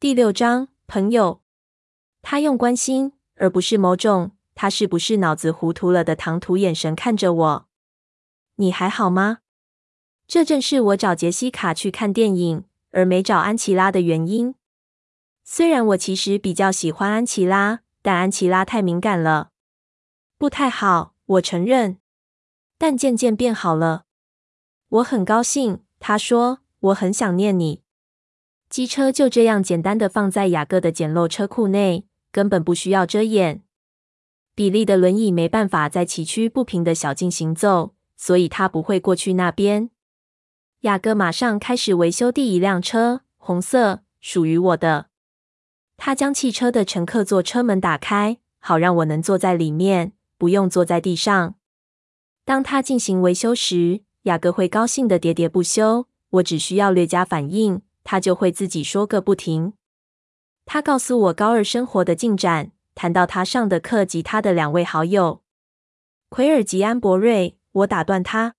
第六章，朋友。他用关心，而不是某种“他是不是脑子糊涂了”的唐突眼神看着我。你还好吗？这正是我找杰西卡去看电影，而没找安琪拉的原因。虽然我其实比较喜欢安琪拉，但安琪拉太敏感了，不太好，我承认。但渐渐变好了。我很高兴，他说，我很想念你。机车就这样简单的放在雅各的简陋车库内。根本不需要遮掩。比利的轮椅没办法在崎岖不平的小径行走，所以他不会过去那边。雅各马上开始维修第一辆车，红色，属于我的。他将汽车的乘客座车门打开，好让我能坐在里面，不用坐在地上。当他进行维修时，雅各会高兴的喋喋不休。我只需要略加反应，他就会自己说个不停。他告诉我高二生活的进展，谈到他上的课及他的两位好友奎尔及安博瑞。我打断他，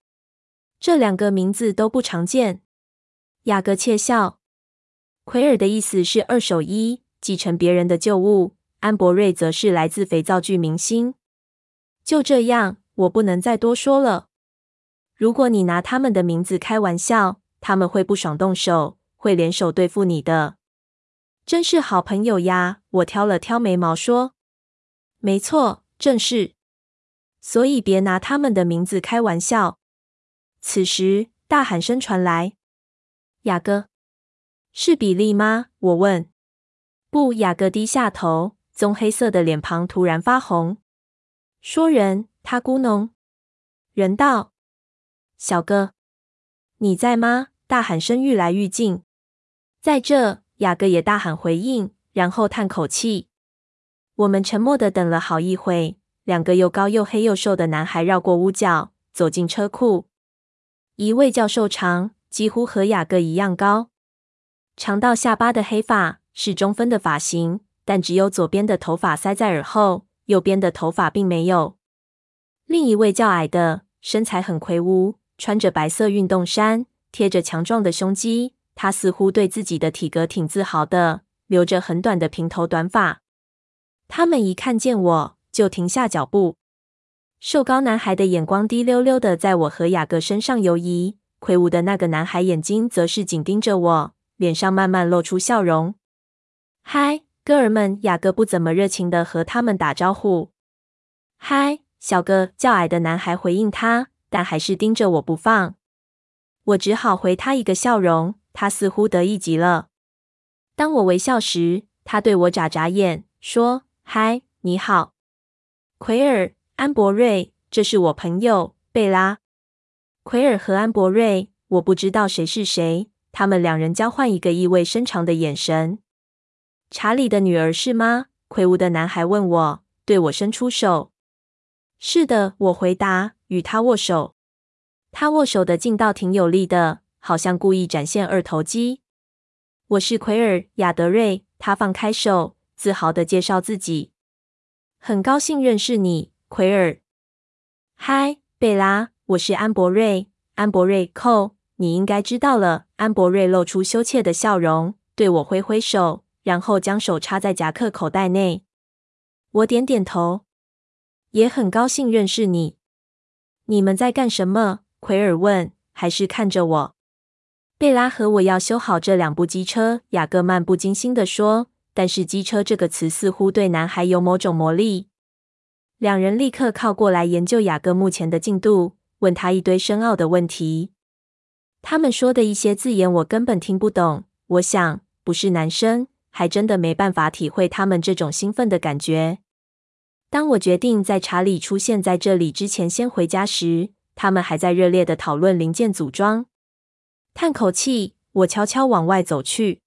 这两个名字都不常见。雅各窃笑。奎尔的意思是二手衣，继承别人的旧物；安博瑞则是来自肥皂剧明星。就这样，我不能再多说了。如果你拿他们的名字开玩笑，他们会不爽动手，会联手对付你的。真是好朋友呀！我挑了挑眉毛说：“没错，正是。所以别拿他们的名字开玩笑。”此时，大喊声传来：“雅各，是比利吗？”我问。“不。”雅各低下头，棕黑色的脸庞突然发红。说人，他咕哝。人道：“小哥，你在吗？”大喊声愈来愈近。在这。雅各也大喊回应，然后叹口气。我们沉默的等了好一会。两个又高又黑又瘦的男孩绕过屋角，走进车库。一位较瘦长，几乎和雅各一样高，长到下巴的黑发是中分的发型，但只有左边的头发塞在耳后，右边的头发并没有。另一位较矮的，身材很魁梧，穿着白色运动衫，贴着强壮的胸肌。他似乎对自己的体格挺自豪的，留着很短的平头短发。他们一看见我就停下脚步。瘦高男孩的眼光滴溜溜的在我和雅各身上游移，魁梧的那个男孩眼睛则是紧盯着我，脸上慢慢露出笑容。嗨，哥儿们！雅各不怎么热情的和他们打招呼。嗨，小哥！较矮的男孩回应他，但还是盯着我不放。我只好回他一个笑容。他似乎得意极了。当我微笑时，他对我眨眨眼，说：“嗨，你好，奎尔，安博瑞，这是我朋友贝拉。”奎尔和安博瑞，我不知道谁是谁。他们两人交换一个意味深长的眼神。查理的女儿是吗？魁梧的男孩问我，对我伸出手。是的，我回答，与他握手。他握手的劲道挺有力的。好像故意展现二头肌。我是奎尔·亚德瑞。他放开手，自豪的介绍自己。很高兴认识你，奎尔。嗨，贝拉，我是安博瑞。安博瑞·寇，你应该知道了。安博瑞露出羞怯的笑容，对我挥挥手，然后将手插在夹克口袋内。我点点头，也很高兴认识你。你们在干什么？奎尔问，还是看着我？贝拉和我要修好这两部机车，雅各漫不经心地说。但是“机车”这个词似乎对男孩有某种魔力。两人立刻靠过来研究雅各目前的进度，问他一堆深奥的问题。他们说的一些字眼我根本听不懂。我想，不是男生，还真的没办法体会他们这种兴奋的感觉。当我决定在查理出现在这里之前先回家时，他们还在热烈地讨论零件组装。叹口气，我悄悄往外走去。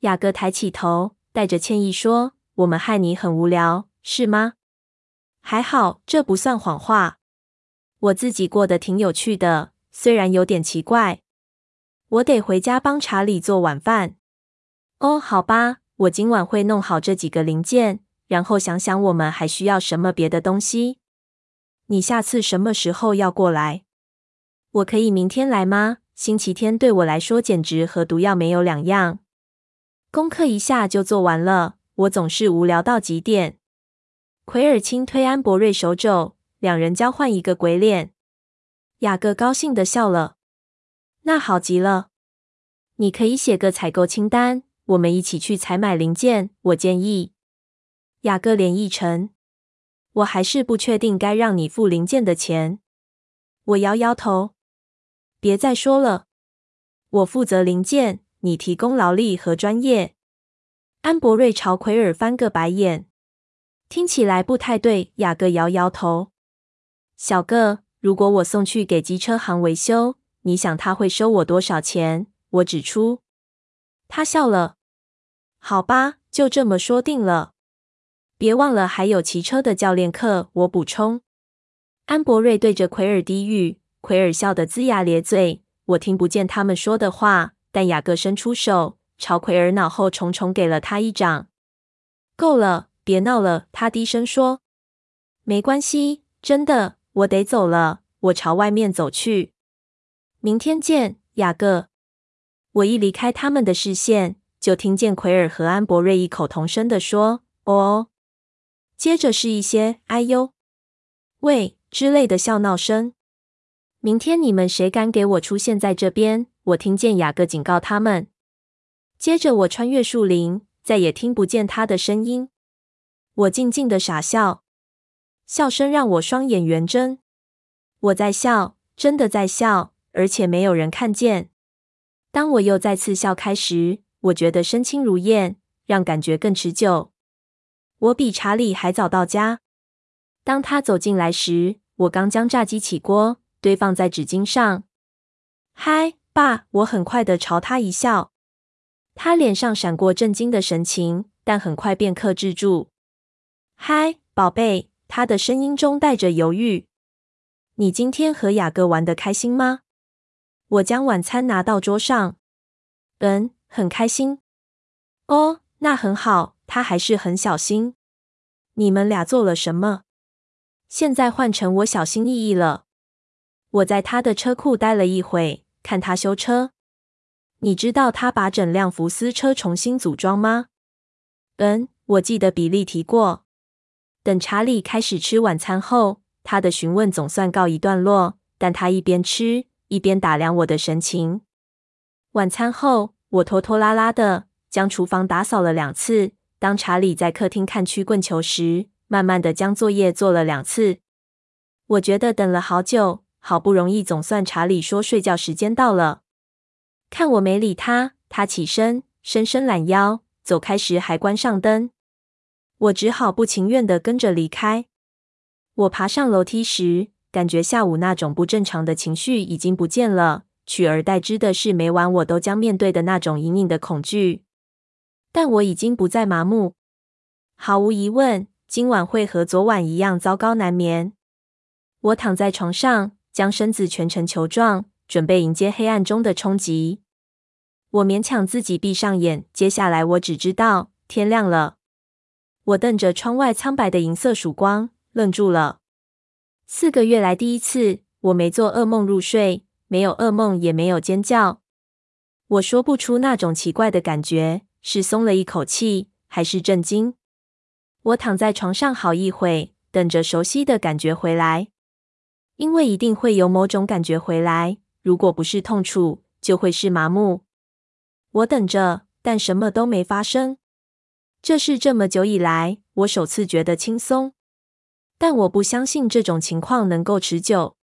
雅各抬起头，带着歉意说：“我们害你很无聊，是吗？”还好，这不算谎话。我自己过得挺有趣的，虽然有点奇怪。我得回家帮查理做晚饭。哦，好吧，我今晚会弄好这几个零件，然后想想我们还需要什么别的东西。你下次什么时候要过来？我可以明天来吗？星期天对我来说简直和毒药没有两样。功课一下就做完了。我总是无聊到极点。奎尔轻推安博瑞手肘，两人交换一个鬼脸。雅各高兴的笑了。那好极了，你可以写个采购清单，我们一起去采买零件。我建议。雅各脸一沉，我还是不确定该让你付零件的钱。我摇摇头，别再说了。我负责零件，你提供劳力和专业。安博瑞朝奎尔翻个白眼，听起来不太对。雅各摇摇头，小个，如果我送去给机车行维修，你想他会收我多少钱？我指出。他笑了。好吧，就这么说定了。别忘了还有骑车的教练课。我补充。安博瑞对着奎尔低语，奎尔笑得龇牙咧嘴。我听不见他们说的话，但雅各伸出手。朝奎尔脑后重重给了他一掌。够了，别闹了。他低声说：“没关系，真的，我得走了。”我朝外面走去。明天见，雅各。我一离开他们的视线，就听见奎尔和安博瑞异口同声地说：“哦。”接着是一些“哎呦，喂”之类的笑闹声。明天你们谁敢给我出现在这边？我听见雅各警告他们。接着，我穿越树林，再也听不见他的声音。我静静的傻笑，笑声让我双眼圆睁。我在笑，真的在笑，而且没有人看见。当我又再次笑开时，我觉得身轻如燕，让感觉更持久。我比查理还早到家。当他走进来时，我刚将炸鸡起锅，堆放在纸巾上。嗨，爸！我很快的朝他一笑。他脸上闪过震惊的神情，但很快便克制住。嗨，宝贝，他的声音中带着犹豫。你今天和雅各玩的开心吗？我将晚餐拿到桌上。嗯，很开心。哦，那很好。他还是很小心。你们俩做了什么？现在换成我小心翼翼了。我在他的车库待了一会，看他修车。你知道他把整辆福斯车重新组装吗？嗯，我记得比利提过。等查理开始吃晚餐后，他的询问总算告一段落。但他一边吃一边打量我的神情。晚餐后，我拖拖拉拉的将厨房打扫了两次。当查理在客厅看曲棍球时，慢慢的将作业做了两次。我觉得等了好久，好不容易总算查理说睡觉时间到了。看我没理他，他起身，伸伸懒腰，走开时还关上灯。我只好不情愿的跟着离开。我爬上楼梯时，感觉下午那种不正常的情绪已经不见了，取而代之的是每晚我都将面对的那种隐隐的恐惧。但我已经不再麻木。毫无疑问，今晚会和昨晚一样糟糕难眠。我躺在床上，将身子蜷成球状，准备迎接黑暗中的冲击。我勉强自己闭上眼，接下来我只知道天亮了。我瞪着窗外苍白的银色曙光，愣住了。四个月来第一次，我没做噩梦入睡，没有噩梦，也没有尖叫。我说不出那种奇怪的感觉，是松了一口气，还是震惊？我躺在床上好一会，等着熟悉的感觉回来，因为一定会有某种感觉回来。如果不是痛楚，就会是麻木。我等着，但什么都没发生。这是这么久以来我首次觉得轻松，但我不相信这种情况能够持久。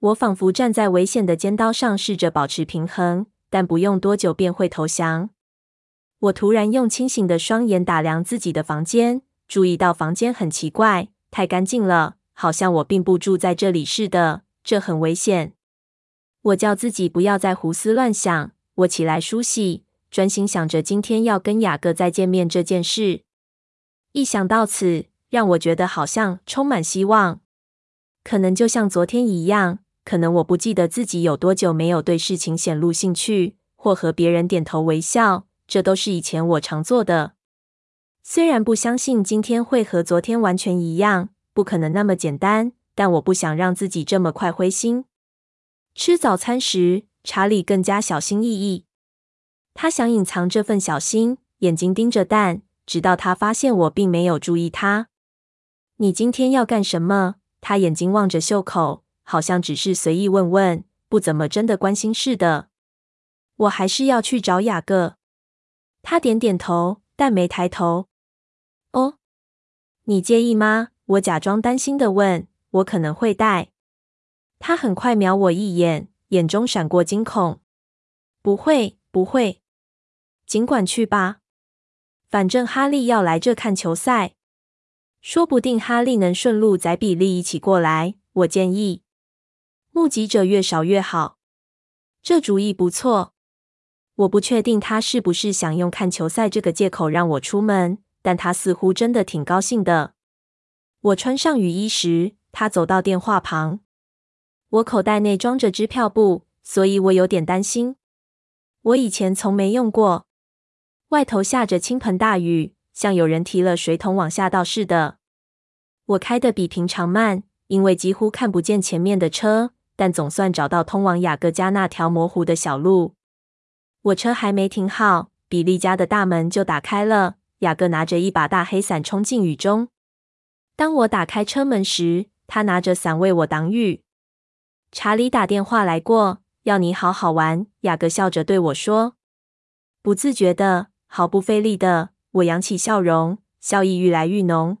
我仿佛站在危险的尖刀上，试着保持平衡，但不用多久便会投降。我突然用清醒的双眼打量自己的房间，注意到房间很奇怪，太干净了，好像我并不住在这里似的。这很危险。我叫自己不要再胡思乱想。我起来梳洗，专心想着今天要跟雅各再见面这件事。一想到此，让我觉得好像充满希望。可能就像昨天一样，可能我不记得自己有多久没有对事情显露兴趣，或和别人点头微笑，这都是以前我常做的。虽然不相信今天会和昨天完全一样，不可能那么简单，但我不想让自己这么快灰心。吃早餐时，查理更加小心翼翼。他想隐藏这份小心，眼睛盯着蛋，直到他发现我并没有注意他。你今天要干什么？他眼睛望着袖口，好像只是随意问问，不怎么真的关心似的。我还是要去找雅各。他点点头，但没抬头。哦，你介意吗？我假装担心的问。我可能会带。他很快瞄我一眼，眼中闪过惊恐。不会，不会，尽管去吧。反正哈利要来这看球赛。说不定哈利能顺路载比利一起过来。我建议，目击者越少越好。这主意不错。我不确定他是不是想用看球赛这个借口让我出门，但他似乎真的挺高兴的。我穿上雨衣时，他走到电话旁。我口袋内装着支票簿，所以我有点担心。我以前从没用过。外头下着倾盆大雨。像有人提了水桶往下倒似的。我开的比平常慢，因为几乎看不见前面的车，但总算找到通往雅各家那条模糊的小路。我车还没停好，比利家的大门就打开了。雅各拿着一把大黑伞冲进雨中。当我打开车门时，他拿着伞为我挡雨。查理打电话来过，要你好好玩。雅各笑着对我说，不自觉的，毫不费力的。我扬起笑容，笑意愈来愈浓。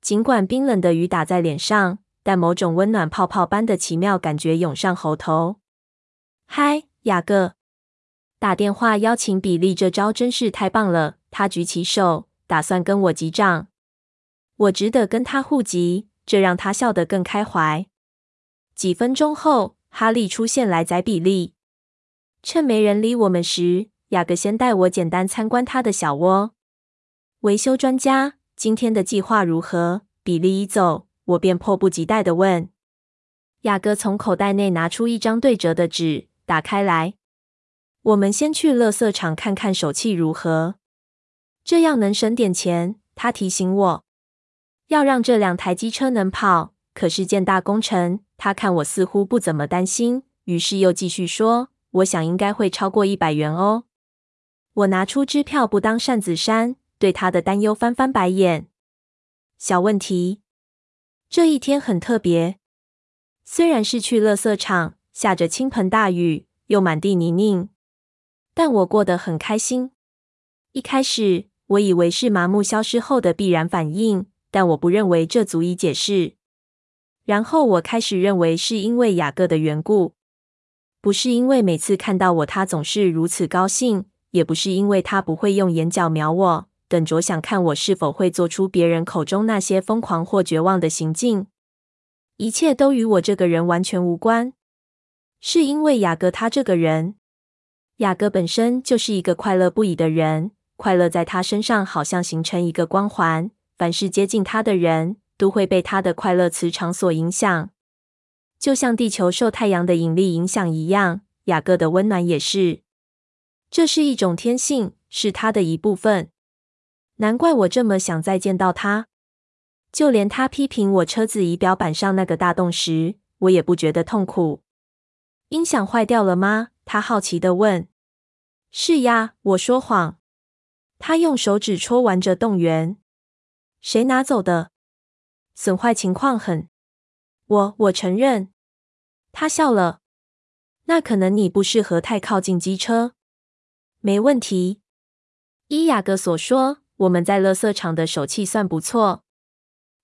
尽管冰冷的雨打在脸上，但某种温暖泡泡般的奇妙感觉涌上喉头。嗨，雅各！打电话邀请比利，这招真是太棒了。他举起手，打算跟我击掌。我只得跟他互击，这让他笑得更开怀。几分钟后，哈利出现来宰比利。趁没人理我们时，雅各先带我简单参观他的小窝。维修专家，今天的计划如何？比利一走，我便迫不及待的问。雅各从口袋内拿出一张对折的纸，打开来。我们先去垃圾场看看手气如何，这样能省点钱。他提醒我，要让这两台机车能跑，可是件大工程。他看我似乎不怎么担心，于是又继续说：“我想应该会超过一百元哦。”我拿出支票不当扇子扇。对他的担忧翻翻白眼。小问题。这一天很特别，虽然是去垃圾场，下着倾盆大雨，又满地泥泞，但我过得很开心。一开始我以为是麻木消失后的必然反应，但我不认为这足以解释。然后我开始认为是因为雅各的缘故，不是因为每次看到我他总是如此高兴，也不是因为他不会用眼角瞄我。等着想看我是否会做出别人口中那些疯狂或绝望的行径，一切都与我这个人完全无关。是因为雅各他这个人，雅各本身就是一个快乐不已的人，快乐在他身上好像形成一个光环，凡是接近他的人都会被他的快乐磁场所影响，就像地球受太阳的引力影响一样，雅各的温暖也是。这是一种天性，是他的一部分。难怪我这么想再见到他。就连他批评我车子仪表板上那个大洞时，我也不觉得痛苦。音响坏掉了吗？他好奇的问。是呀，我说谎。他用手指戳玩着动源。谁拿走的？损坏情况很。我我承认。他笑了。那可能你不适合太靠近机车。没问题。依雅各所说。我们在垃圾场的手气算不错。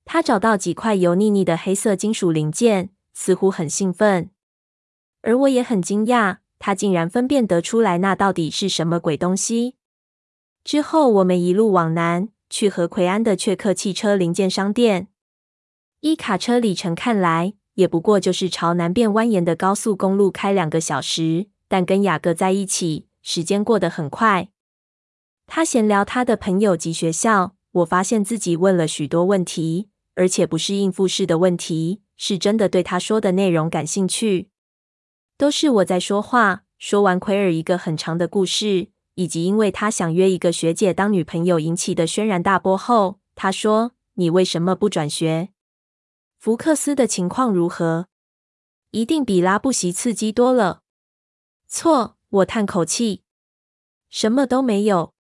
他找到几块油腻腻的黑色金属零件，似乎很兴奋。而我也很惊讶，他竟然分辨得出来那到底是什么鬼东西。之后，我们一路往南，去和奎安的雀克汽车零件商店。依卡车里程看来，也不过就是朝南边蜿蜒的高速公路开两个小时。但跟雅各在一起，时间过得很快。他闲聊他的朋友及学校，我发现自己问了许多问题，而且不是应付式的问题，是真的对他说的内容感兴趣。都是我在说话。说完奎尔一个很长的故事，以及因为他想约一个学姐当女朋友引起的轩然大波后，他说：“你为什么不转学？福克斯的情况如何？一定比拉布席刺激多了。”错，我叹口气，什么都没有。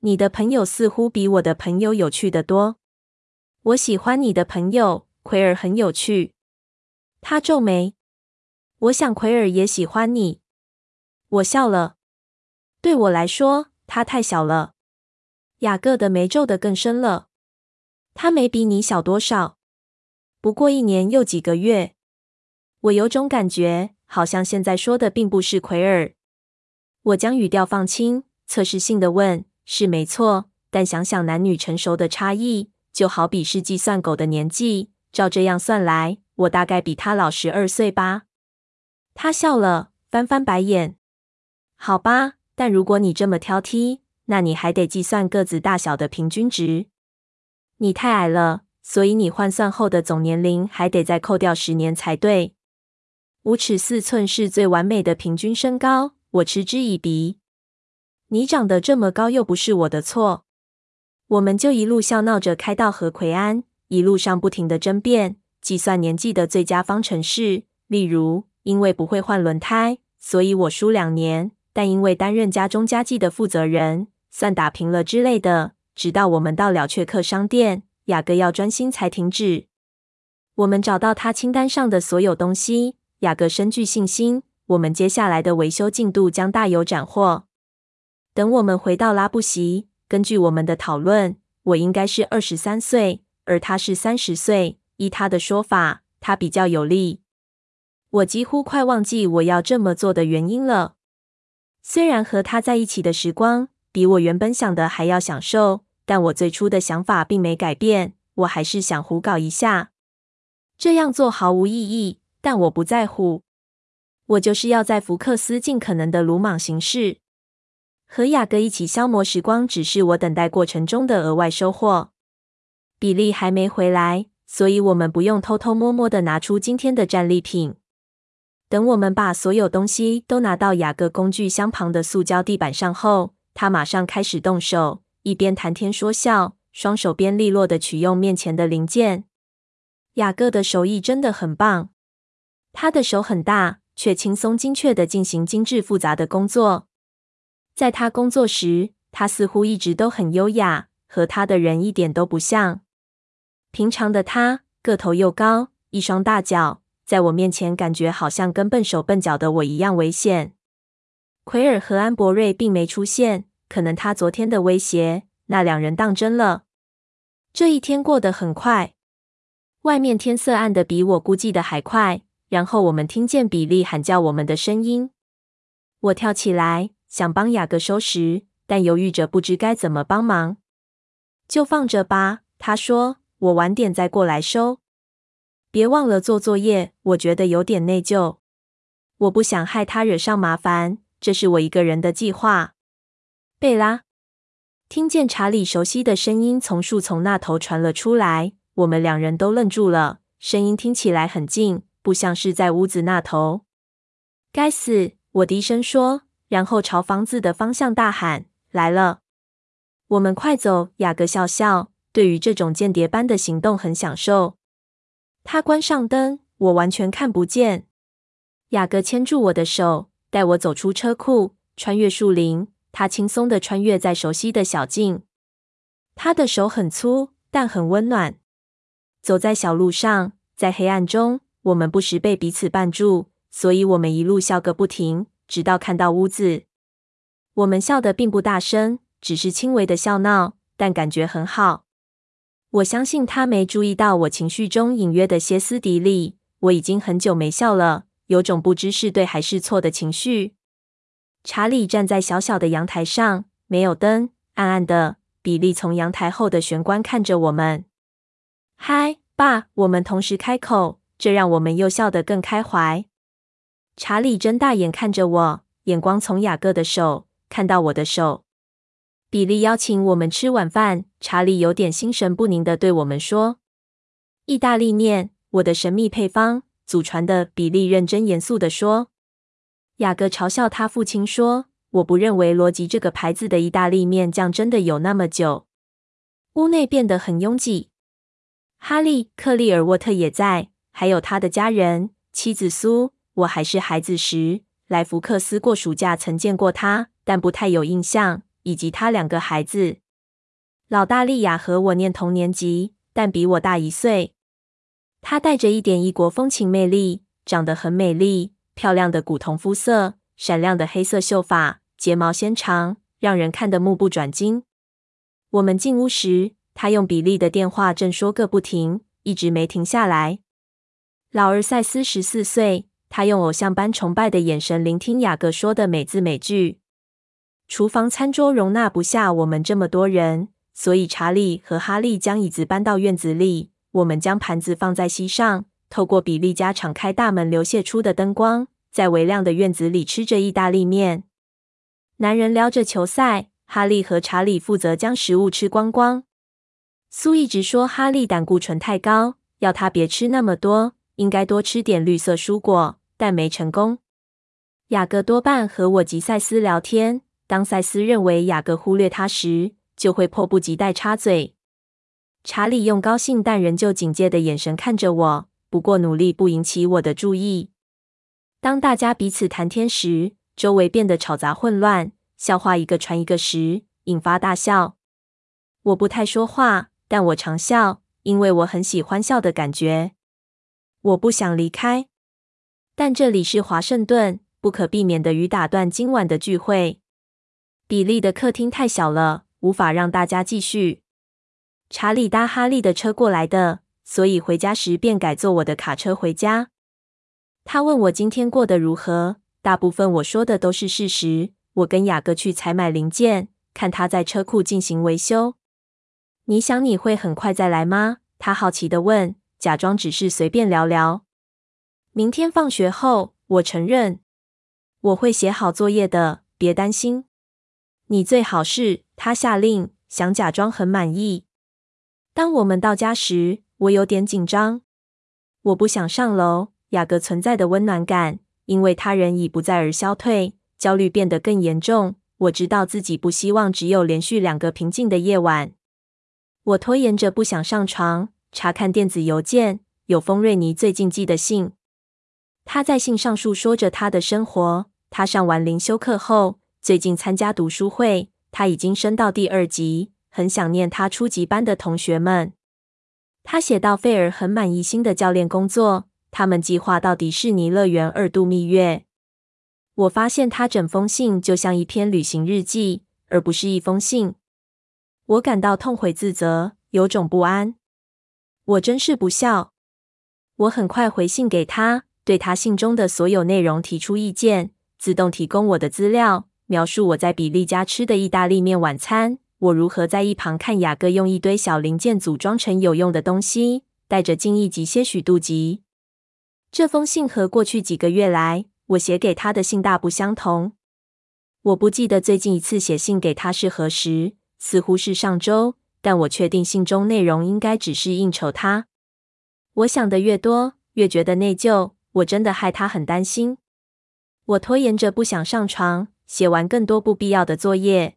你的朋友似乎比我的朋友有趣得多。我喜欢你的朋友，奎尔很有趣。他皱眉。我想奎尔也喜欢你。我笑了。对我来说，他太小了。雅各的眉皱得更深了。他没比你小多少，不过一年又几个月。我有种感觉，好像现在说的并不是奎尔。我将语调放轻，测试性的问：“是没错，但想想男女成熟的差异。”就好比是计算狗的年纪，照这样算来，我大概比他老十二岁吧。他笑了，翻翻白眼。好吧，但如果你这么挑剔，那你还得计算个子大小的平均值。你太矮了，所以你换算后的总年龄还得再扣掉十年才对。五尺四寸是最完美的平均身高，我嗤之以鼻。你长得这么高，又不是我的错。我们就一路笑闹着开到和奎安，一路上不停的争辩计算年纪的最佳方程式。例如，因为不会换轮胎，所以我输两年；但因为担任家中家计的负责人，算打平了之类的。直到我们到了雀客商店，雅各要专心才停止。我们找到他清单上的所有东西，雅各深具信心，我们接下来的维修进度将大有斩获。等我们回到拉布席。根据我们的讨论，我应该是二十三岁，而他是三十岁。依他的说法，他比较有力。我几乎快忘记我要这么做的原因了。虽然和他在一起的时光比我原本想的还要享受，但我最初的想法并没改变。我还是想胡搞一下。这样做毫无意义，但我不在乎。我就是要在福克斯尽可能的鲁莽行事。和雅各一起消磨时光，只是我等待过程中的额外收获。比利还没回来，所以我们不用偷偷摸摸的拿出今天的战利品。等我们把所有东西都拿到雅各工具箱旁的塑胶地板上后，他马上开始动手，一边谈天说笑，双手边利落的取用面前的零件。雅各的手艺真的很棒，他的手很大，却轻松精确的进行精致复杂的工作。在他工作时，他似乎一直都很优雅，和他的人一点都不像。平常的他个头又高，一双大脚，在我面前感觉好像跟笨手笨脚的我一样危险。奎尔和安博瑞并没出现，可能他昨天的威胁，那两人当真了。这一天过得很快，外面天色暗得比我估计的还快。然后我们听见比利喊叫我们的声音，我跳起来。想帮雅各收拾，但犹豫着不知该怎么帮忙。就放着吧，他说。我晚点再过来收。别忘了做作业，我觉得有点内疚。我不想害他惹上麻烦，这是我一个人的计划。贝拉，听见查理熟悉的声音从树丛那头传了出来，我们两人都愣住了。声音听起来很近，不像是在屋子那头。该死！我低声说。然后朝房子的方向大喊：“来了！”我们快走！雅各笑笑，对于这种间谍般的行动很享受。他关上灯，我完全看不见。雅各牵住我的手，带我走出车库，穿越树林。他轻松地穿越在熟悉的小径。他的手很粗，但很温暖。走在小路上，在黑暗中，我们不时被彼此绊住，所以我们一路笑个不停。直到看到屋子，我们笑得并不大声，只是轻微的笑闹，但感觉很好。我相信他没注意到我情绪中隐约的歇斯底里。我已经很久没笑了，有种不知是对还是错的情绪。查理站在小小的阳台上，没有灯，暗暗的。比利从阳台后的玄关看着我们。嗨，爸！我们同时开口，这让我们又笑得更开怀。查理睁大眼看着我，眼光从雅各的手看到我的手。比利邀请我们吃晚饭，查理有点心神不宁的对我们说：“意大利面，我的神秘配方，祖传的。”比利认真严肃地说。雅各嘲笑他父亲说：“我不认为罗吉这个牌子的意大利面酱真的有那么久。”屋内变得很拥挤。哈利·克利尔沃特也在，还有他的家人，妻子苏。我还是孩子时来福克斯过暑假，曾见过他，但不太有印象。以及他两个孩子。老大丽亚和我念同年级，但比我大一岁。她带着一点异国风情魅力，长得很美丽，漂亮的古铜肤色，闪亮的黑色秀发，睫毛纤长，让人看得目不转睛。我们进屋时，她用比利的电话正说个不停，一直没停下来。老二塞斯十四岁，他用偶像般崇拜的眼神聆听雅各说的每字每句。厨房餐桌容纳不下我们这么多人。所以，查理和哈利将椅子搬到院子里。我们将盘子放在膝上，透过比利家敞开大门流泻出的灯光，在微亮的院子里吃着意大利面。男人聊着球赛，哈利和查理负责将食物吃光光。苏一直说哈利胆固醇太高，要他别吃那么多，应该多吃点绿色蔬果，但没成功。雅各多半和我及赛斯聊天。当赛斯认为雅各忽略他时，就会迫不及待插嘴。查理用高兴但仍旧警戒的眼神看着我，不过努力不引起我的注意。当大家彼此谈天时，周围变得吵杂混乱，笑话一个传一个时，引发大笑。我不太说话，但我常笑，因为我很喜欢笑的感觉。我不想离开，但这里是华盛顿，不可避免的与打断今晚的聚会。比利的客厅太小了。无法让大家继续。查理搭哈利的车过来的，所以回家时便改坐我的卡车回家。他问我今天过得如何，大部分我说的都是事实。我跟雅各去采买零件，看他在车库进行维修。你想你会很快再来吗？他好奇地问，假装只是随便聊聊。明天放学后，我承认我会写好作业的，别担心。你最好是。他下令，想假装很满意。当我们到家时，我有点紧张。我不想上楼。雅各存在的温暖感，因为他人已不在而消退，焦虑变得更严重。我知道自己不希望只有连续两个平静的夜晚。我拖延着不想上床，查看电子邮件。有封瑞尼最近寄的信。他在信上述说着他的生活。他上完灵修课后，最近参加读书会。他已经升到第二级，很想念他初级班的同学们。他写到，费尔很满意新的教练工作，他们计划到迪士尼乐园二度蜜月。我发现他整封信就像一篇旅行日记，而不是一封信。我感到痛悔自责，有种不安。我真是不孝。我很快回信给他，对他信中的所有内容提出意见，自动提供我的资料。描述我在比利家吃的意大利面晚餐，我如何在一旁看雅各用一堆小零件组装成有用的东西，带着敬意及些许妒忌。这封信和过去几个月来我写给他的信大不相同。我不记得最近一次写信给他是何时，似乎是上周，但我确定信中内容应该只是应酬他。我想的越多，越觉得内疚。我真的害他很担心。我拖延着不想上床。写完更多不必要的作业，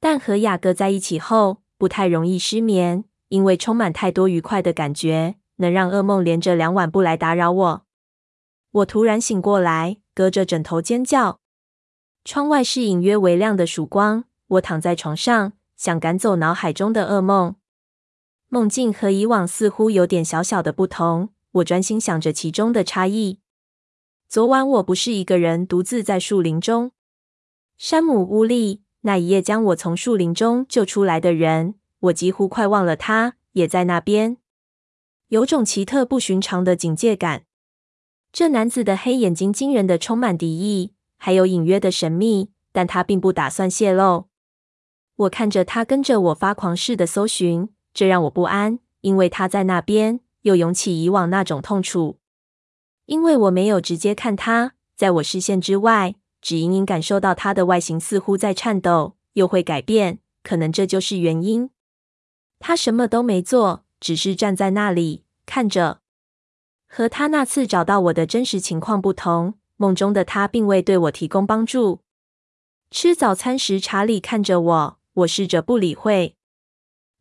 但和雅各在一起后，不太容易失眠，因为充满太多愉快的感觉，能让噩梦连着两晚不来打扰我。我突然醒过来，隔着枕头尖叫。窗外是隐约微亮的曙光，我躺在床上，想赶走脑海中的噩梦。梦境和以往似乎有点小小的不同，我专心想着其中的差异。昨晚我不是一个人独自在树林中。山姆·乌利，那一夜将我从树林中救出来的人，我几乎快忘了他也在那边。有种奇特不寻常的警戒感。这男子的黑眼睛惊人的充满敌意，还有隐约的神秘，但他并不打算泄露。我看着他跟着我发狂似的搜寻，这让我不安，因为他在那边，又涌起以往那种痛楚。因为我没有直接看他，在我视线之外。只隐隐感受到他的外形似乎在颤抖，又会改变，可能这就是原因。他什么都没做，只是站在那里看着。和他那次找到我的真实情况不同，梦中的他并未对我提供帮助。吃早餐时，查理看着我，我试着不理会。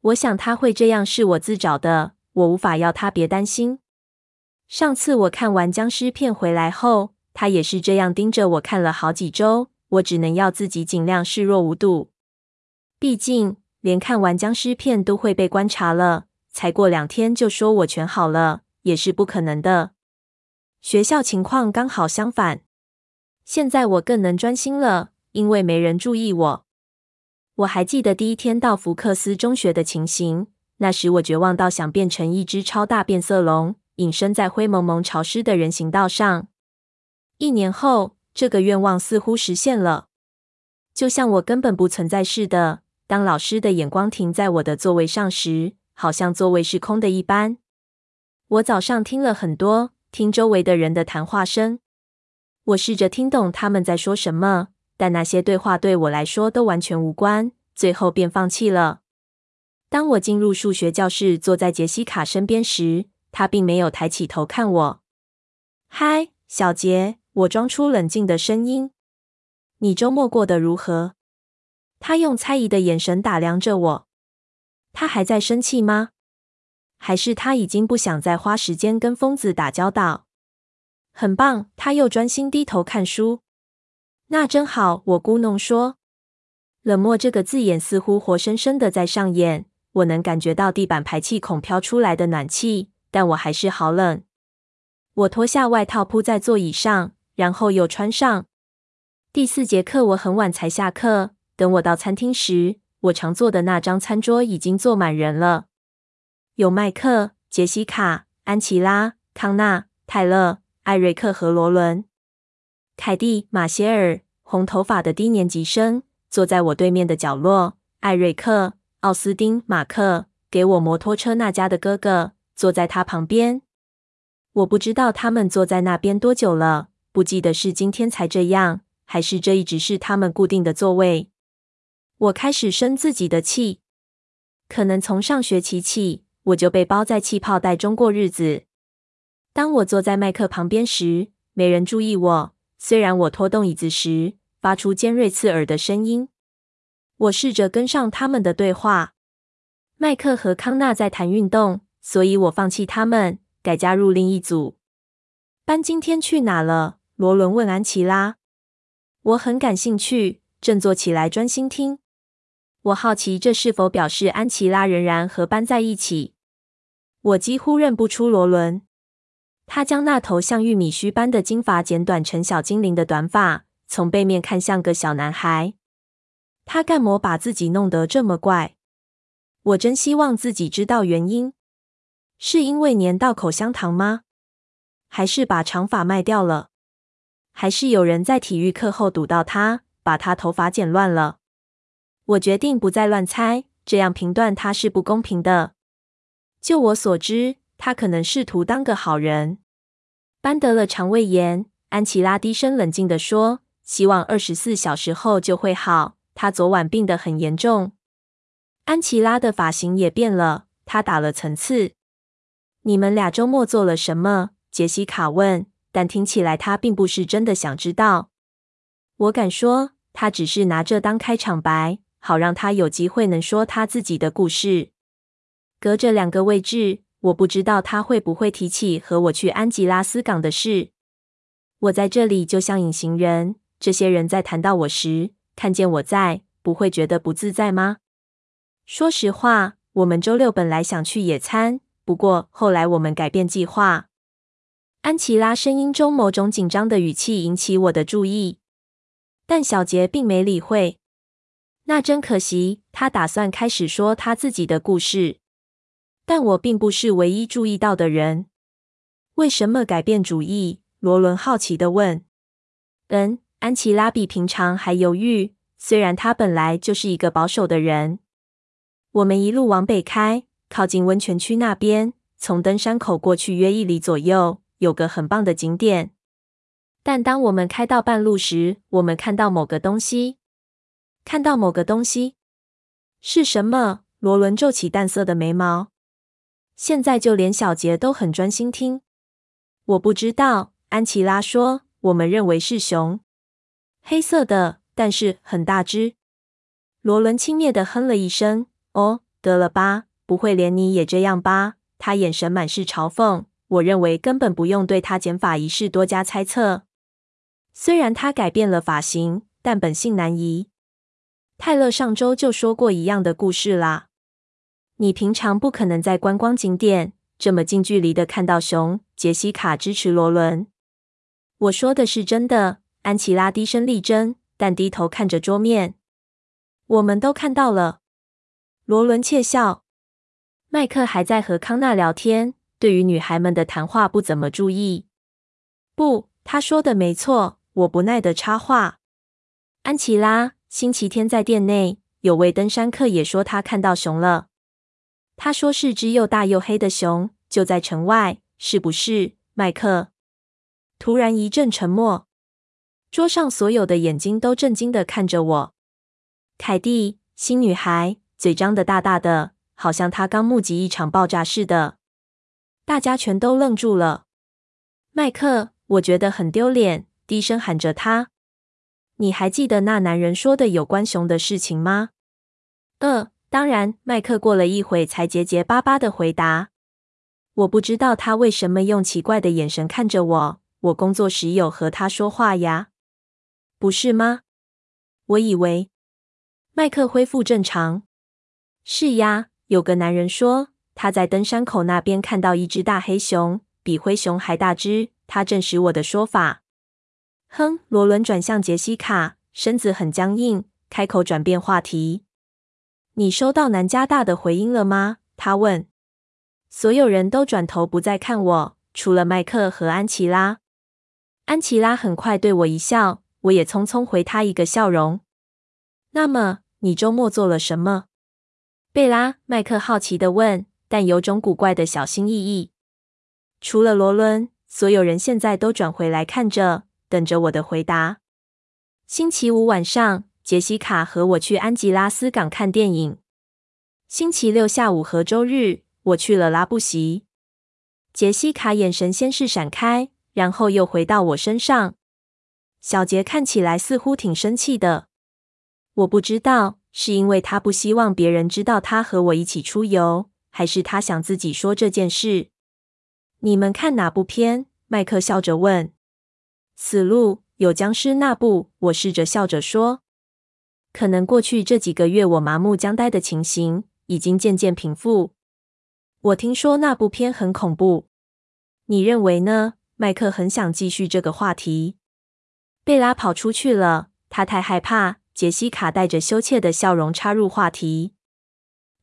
我想他会这样是我自找的，我无法要他别担心。上次我看完僵尸片回来后。他也是这样盯着我看了好几周，我只能要自己尽量视若无睹。毕竟连看完僵尸片都会被观察了，才过两天就说我全好了，也是不可能的。学校情况刚好相反，现在我更能专心了，因为没人注意我。我还记得第一天到福克斯中学的情形，那时我绝望到想变成一只超大变色龙，隐身在灰蒙蒙潮湿的人行道上。一年后，这个愿望似乎实现了，就像我根本不存在似的。当老师的眼光停在我的座位上时，好像座位是空的一般。我早上听了很多，听周围的人的谈话声，我试着听懂他们在说什么。但那些对话对我来说都完全无关，最后便放弃了。当我进入数学教室，坐在杰西卡身边时，她并没有抬起头看我。“嗨，小杰。”我装出冷静的声音。“你周末过得如何？”他用猜疑的眼神打量着我。他还在生气吗？还是他已经不想再花时间跟疯子打交道？很棒，他又专心低头看书。那真好，我咕哝说。冷漠这个字眼似乎活生生的在上演。我能感觉到地板排气孔飘出来的暖气，但我还是好冷。我脱下外套铺在座椅上，然后又穿上。第四节课我很晚才下课。等我到餐厅时，我常坐的那张餐桌已经坐满人了。有麦克、杰西卡、安琪拉、康纳、泰勒、艾瑞克和罗伦。凯蒂、马歇尔，红头发的低年级生，坐在我对面的角落。艾瑞克、奥斯丁、马克，给我摩托车那家的哥哥，坐在他旁边。我不知道他们坐在那边多久了，不记得是今天才这样，还是这一直是他们固定的座位。我开始生自己的气，可能从上学期起，我就被包在气泡袋中过日子。当我坐在麦克旁边时，没人注意我。虽然我拖动椅子时发出尖锐刺耳的声音，我试着跟上他们的对话。麦克和康纳在谈运动，所以我放弃他们，改加入另一组。班今天去哪了？罗伦问安琪拉。我很感兴趣，振作起来专心听。我好奇这是否表示安琪拉仍然和班在一起。我几乎认不出罗伦。他将那头像玉米须般的金发剪短成小精灵的短发，从背面看像个小男孩。他干嘛把自己弄得这么怪？我真希望自己知道原因。是因为粘到口香糖吗？还是把长发卖掉了？还是有人在体育课后堵到他，把他头发剪乱了？我决定不再乱猜，这样评断他是不公平的。就我所知。他可能试图当个好人。班得了肠胃炎，安琪拉低声冷静地说：“希望二十四小时后就会好。他昨晚病得很严重。”安琪拉的发型也变了，她打了层次。你们俩周末做了什么？杰西卡问，但听起来他并不是真的想知道。我敢说，他只是拿这当开场白，好让他有机会能说他自己的故事。隔着两个位置。我不知道他会不会提起和我去安吉拉斯港的事。我在这里就像隐形人，这些人在谈到我时，看见我在，不会觉得不自在吗？说实话，我们周六本来想去野餐，不过后来我们改变计划。安琪拉声音中某种紧张的语气引起我的注意，但小杰并没理会。那真可惜，他打算开始说他自己的故事。但我并不是唯一注意到的人。为什么改变主意？罗伦好奇的问。嗯，安琪拉比平常还犹豫，虽然她本来就是一个保守的人。我们一路往北开，靠近温泉区那边，从登山口过去约一里左右，有个很棒的景点。但当我们开到半路时，我们看到某个东西。看到某个东西？是什么？罗伦皱起淡色的眉毛。现在就连小杰都很专心听。我不知道，安琪拉说，我们认为是熊，黑色的，但是很大只。罗伦轻蔑的哼了一声。哦，得了吧，不会连你也这样吧？他眼神满是嘲讽。我认为根本不用对他剪发一事多加猜测。虽然他改变了发型，但本性难移。泰勒上周就说过一样的故事啦。你平常不可能在观光景点这么近距离的看到熊。杰西卡支持罗伦。我说的是真的。安琪拉低声力争，但低头看着桌面。我们都看到了。罗伦窃笑。麦克还在和康纳聊天，对于女孩们的谈话不怎么注意。不，他说的没错。我不耐地插话。安琪拉，星期天在店内，有位登山客也说他看到熊了。他说是只又大又黑的熊，就在城外，是不是，麦克？突然一阵沉默，桌上所有的眼睛都震惊地看着我。凯蒂，新女孩，嘴张得大大的，好像她刚目击一场爆炸似的。大家全都愣住了。麦克，我觉得很丢脸，低声喊着他。你还记得那男人说的有关熊的事情吗？呃，当然。麦克过了一会才结结巴巴的回答。我不知道他为什么用奇怪的眼神看着我。我工作时有和他说话呀，不是吗？我以为麦克恢复正常。是呀，有个男人说他在登山口那边看到一只大黑熊，比灰熊还大只。他证实我的说法。哼，罗伦转向杰西卡，身子很僵硬，开口转变话题。你收到南加大的回音了吗？他问。所有人都转头不再看我，除了麦克和安琪拉。安琪拉很快对我一笑，我也匆匆回他一个笑容。那么你周末做了什么？贝拉，麦克好奇地问，但有种古怪的小心翼翼。除了罗伦，所有人现在都转回来看着，等着我的回答。星期五晚上，杰西卡和我去安吉拉斯港看电影。星期六下午和周日，我去了拉布席。杰西卡眼神先是闪开。然后又回到我身上。小杰看起来似乎挺生气的。我不知道是因为他不希望别人知道他和我一起出游，还是他想自己说这件事。你们看哪部片？麦克笑着问。死路，有僵尸那部。我试着笑着说。可能过去这几个月我麻木僵呆的情形已经渐渐平复。我听说那部片很恐怖。你认为呢？麦克很想继续这个话题。贝拉跑出去了，她太害怕。杰西卡带着羞怯的笑容插入话题。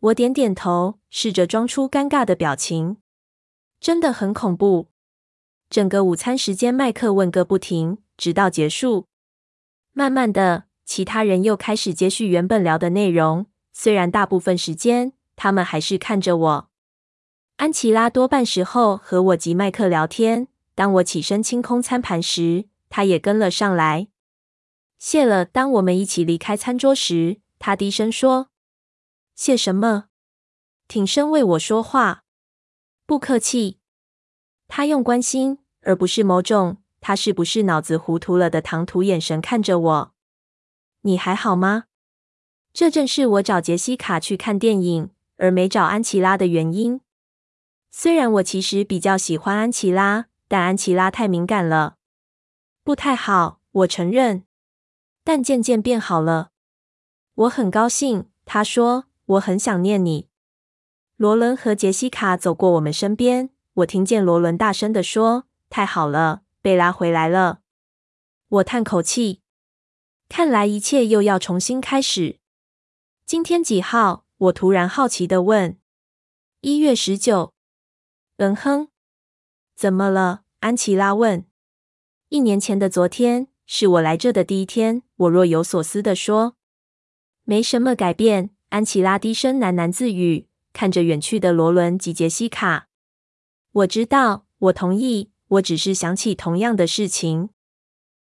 我点点头，试着装出尴尬的表情。真的很恐怖。整个午餐时间，麦克问个不停，直到结束。慢慢的，其他人又开始接续原本聊的内容，虽然大部分时间他们还是看着我。安琪拉多半时候和我及麦克聊天。当我起身清空餐盘时，他也跟了上来。谢了。当我们一起离开餐桌时，他低声说：“谢什么？”挺身为我说话。不客气。他用关心而不是某种“他是不是脑子糊涂了”的唐突眼神看着我。你还好吗？这正是我找杰西卡去看电影，而没找安琪拉的原因。虽然我其实比较喜欢安琪拉。但安琪拉太敏感了，不太好，我承认。但渐渐变好了，我很高兴。他说：“我很想念你。”罗伦和杰西卡走过我们身边，我听见罗伦大声地说：“太好了，贝拉回来了。”我叹口气，看来一切又要重新开始。今天几号？我突然好奇地问。一月十九。嗯哼。怎么了？安琪拉问。一年前的昨天是我来这的第一天。我若有所思地说。没什么改变。安琪拉低声喃喃自语，看着远去的罗伦及杰西卡。我知道，我同意。我只是想起同样的事情。